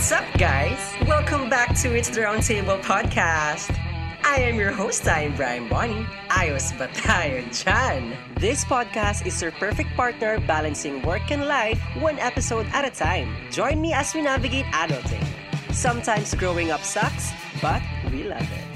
What's up, guys? Welcome back to It's the Roundtable podcast. I am your host, I am Brian Bonnie. Ayos ba tayo? This podcast is your perfect partner balancing work and life one episode at a time. Join me as we navigate adulting. Sometimes growing up sucks, but we love it.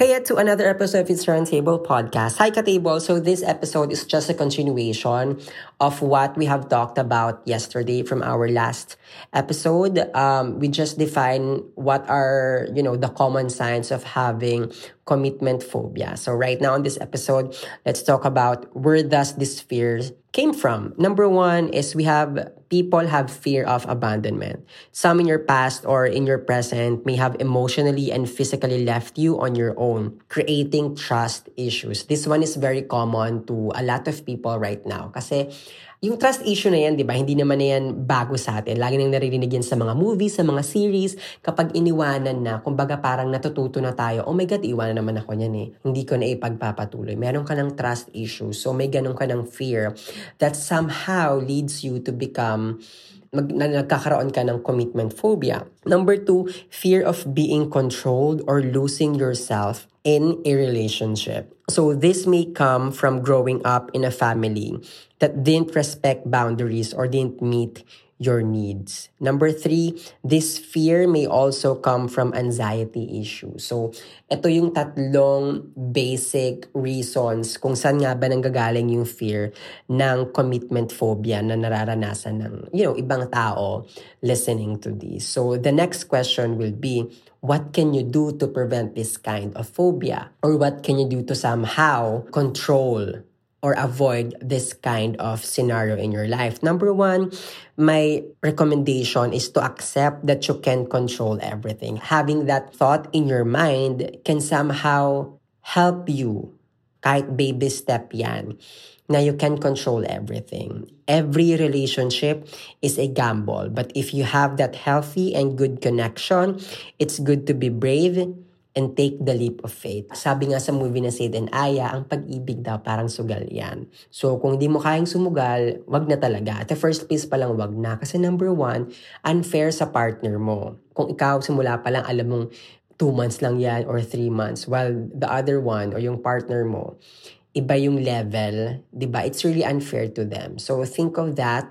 Hey to another episode of It's Table podcast. Hi Katable. So this episode is just a continuation of what we have talked about yesterday from our last episode. Um, we just define what are, you know, the common signs of having commitment phobia. So right now in this episode, let's talk about where does this fear came from. Number one is we have people have fear of abandonment. Some in your past or in your present may have emotionally and physically left you on your own, creating trust issues. This one is very common to a lot of people right now. Kasi yung trust issue na yan, di ba, hindi naman na yan bago sa atin. Lagi nang naririnig yan sa mga movies, sa mga series. Kapag iniwanan na, kumbaga parang natututo na tayo, oh my God, iwanan naman ako niyan eh. Hindi ko na ipagpapatuloy. Meron ka ng trust issue. So may ganun ka ng fear that somehow leads you to become mag, na nagkakaroon ka ng commitment phobia. Number two, fear of being controlled or losing yourself in a relationship. So this may come from growing up in a family that didn't respect boundaries or didn't meet your needs. Number three, this fear may also come from anxiety issues. So, ito yung tatlong basic reasons kung saan nga ba nanggagaling yung fear ng commitment phobia na nararanasan ng, you know, ibang tao listening to this. So, the next question will be, what can you do to prevent this kind of phobia? Or what can you do to somehow control or avoid this kind of scenario in your life. Number one, my recommendation is to accept that you can't control everything. Having that thought in your mind can somehow help you, kahit baby step yan, na you can control everything. Every relationship is a gamble, but if you have that healthy and good connection, it's good to be brave and take the leap of faith. Sabi nga sa movie na Sid and Aya, ang pag-ibig daw parang sugal yan. So kung hindi mo kayang sumugal, wag na talaga. At the first place pa lang wag na. Kasi number one, unfair sa partner mo. Kung ikaw simula pa lang alam mong two months lang yan or three months, while the other one or yung partner mo, iba yung level, di ba? It's really unfair to them. So think of that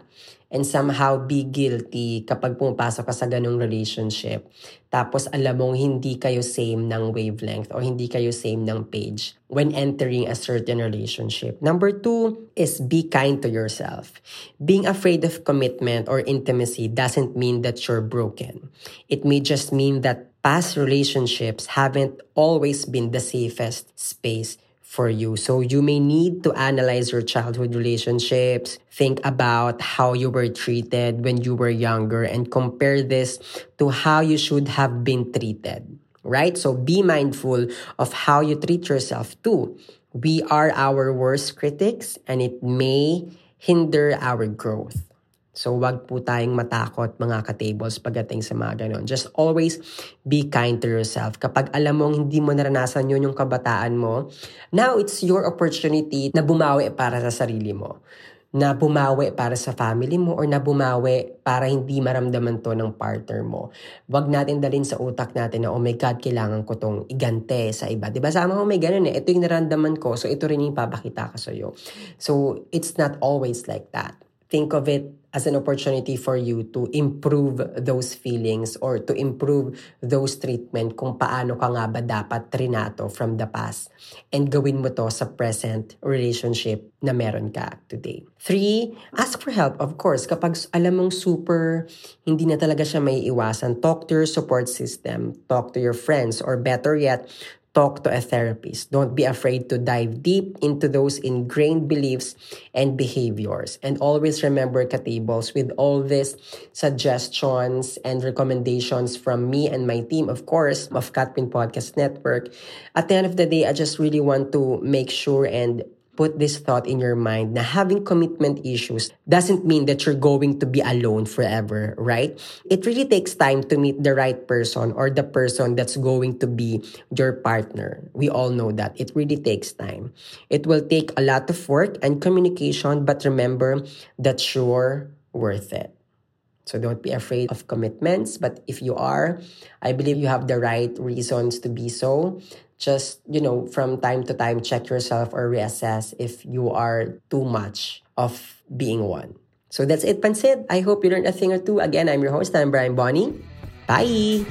and somehow be guilty kapag pumapasok ka sa ganong relationship. Tapos alam mong hindi kayo same ng wavelength or hindi kayo same ng page when entering a certain relationship. Number two is be kind to yourself. Being afraid of commitment or intimacy doesn't mean that you're broken. It may just mean that past relationships haven't always been the safest space for you. So you may need to analyze your childhood relationships, think about how you were treated when you were younger, and compare this to how you should have been treated, right? So be mindful of how you treat yourself too. We are our worst critics, and it may hinder our growth. So wag po tayong matakot mga ka-tables pagdating sa mga ganon. Just always be kind to yourself. Kapag alam mong hindi mo naranasan yun yung kabataan mo, now it's your opportunity na bumawi para sa sarili mo na bumawi para sa family mo or na bumawi para hindi maramdaman to ng partner mo. Wag natin dalhin sa utak natin na, oh my God, kailangan ko tong igante sa iba. Diba? Sama ko may ganun eh. Ito yung naramdaman ko, so ito rin yung papakita ko sa'yo. So, it's not always like that. Think of it as an opportunity for you to improve those feelings or to improve those treatment kung paano ka nga ba dapat trinato from the past and gawin mo to sa present relationship na meron ka today. Three, ask for help. Of course, kapag alam mong super hindi na talaga siya may iwasan, talk to your support system, talk to your friends, or better yet, talk to a therapist. Don't be afraid to dive deep into those ingrained beliefs and behaviors. And always remember, Katables, with all these suggestions and recommendations from me and my team, of course, of Catpin Podcast Network, at the end of the day, I just really want to make sure and put this thought in your mind na having commitment issues doesn't mean that you're going to be alone forever, right? It really takes time to meet the right person or the person that's going to be your partner. We all know that. It really takes time. It will take a lot of work and communication, but remember that you're worth it. So don't be afraid of commitments. But if you are, I believe you have the right reasons to be so. Just, you know, from time to time, check yourself or reassess if you are too much of being one. So that's it, Pansit. I hope you learned a thing or two. Again, I'm your host, I'm Brian Bonnie. Bye!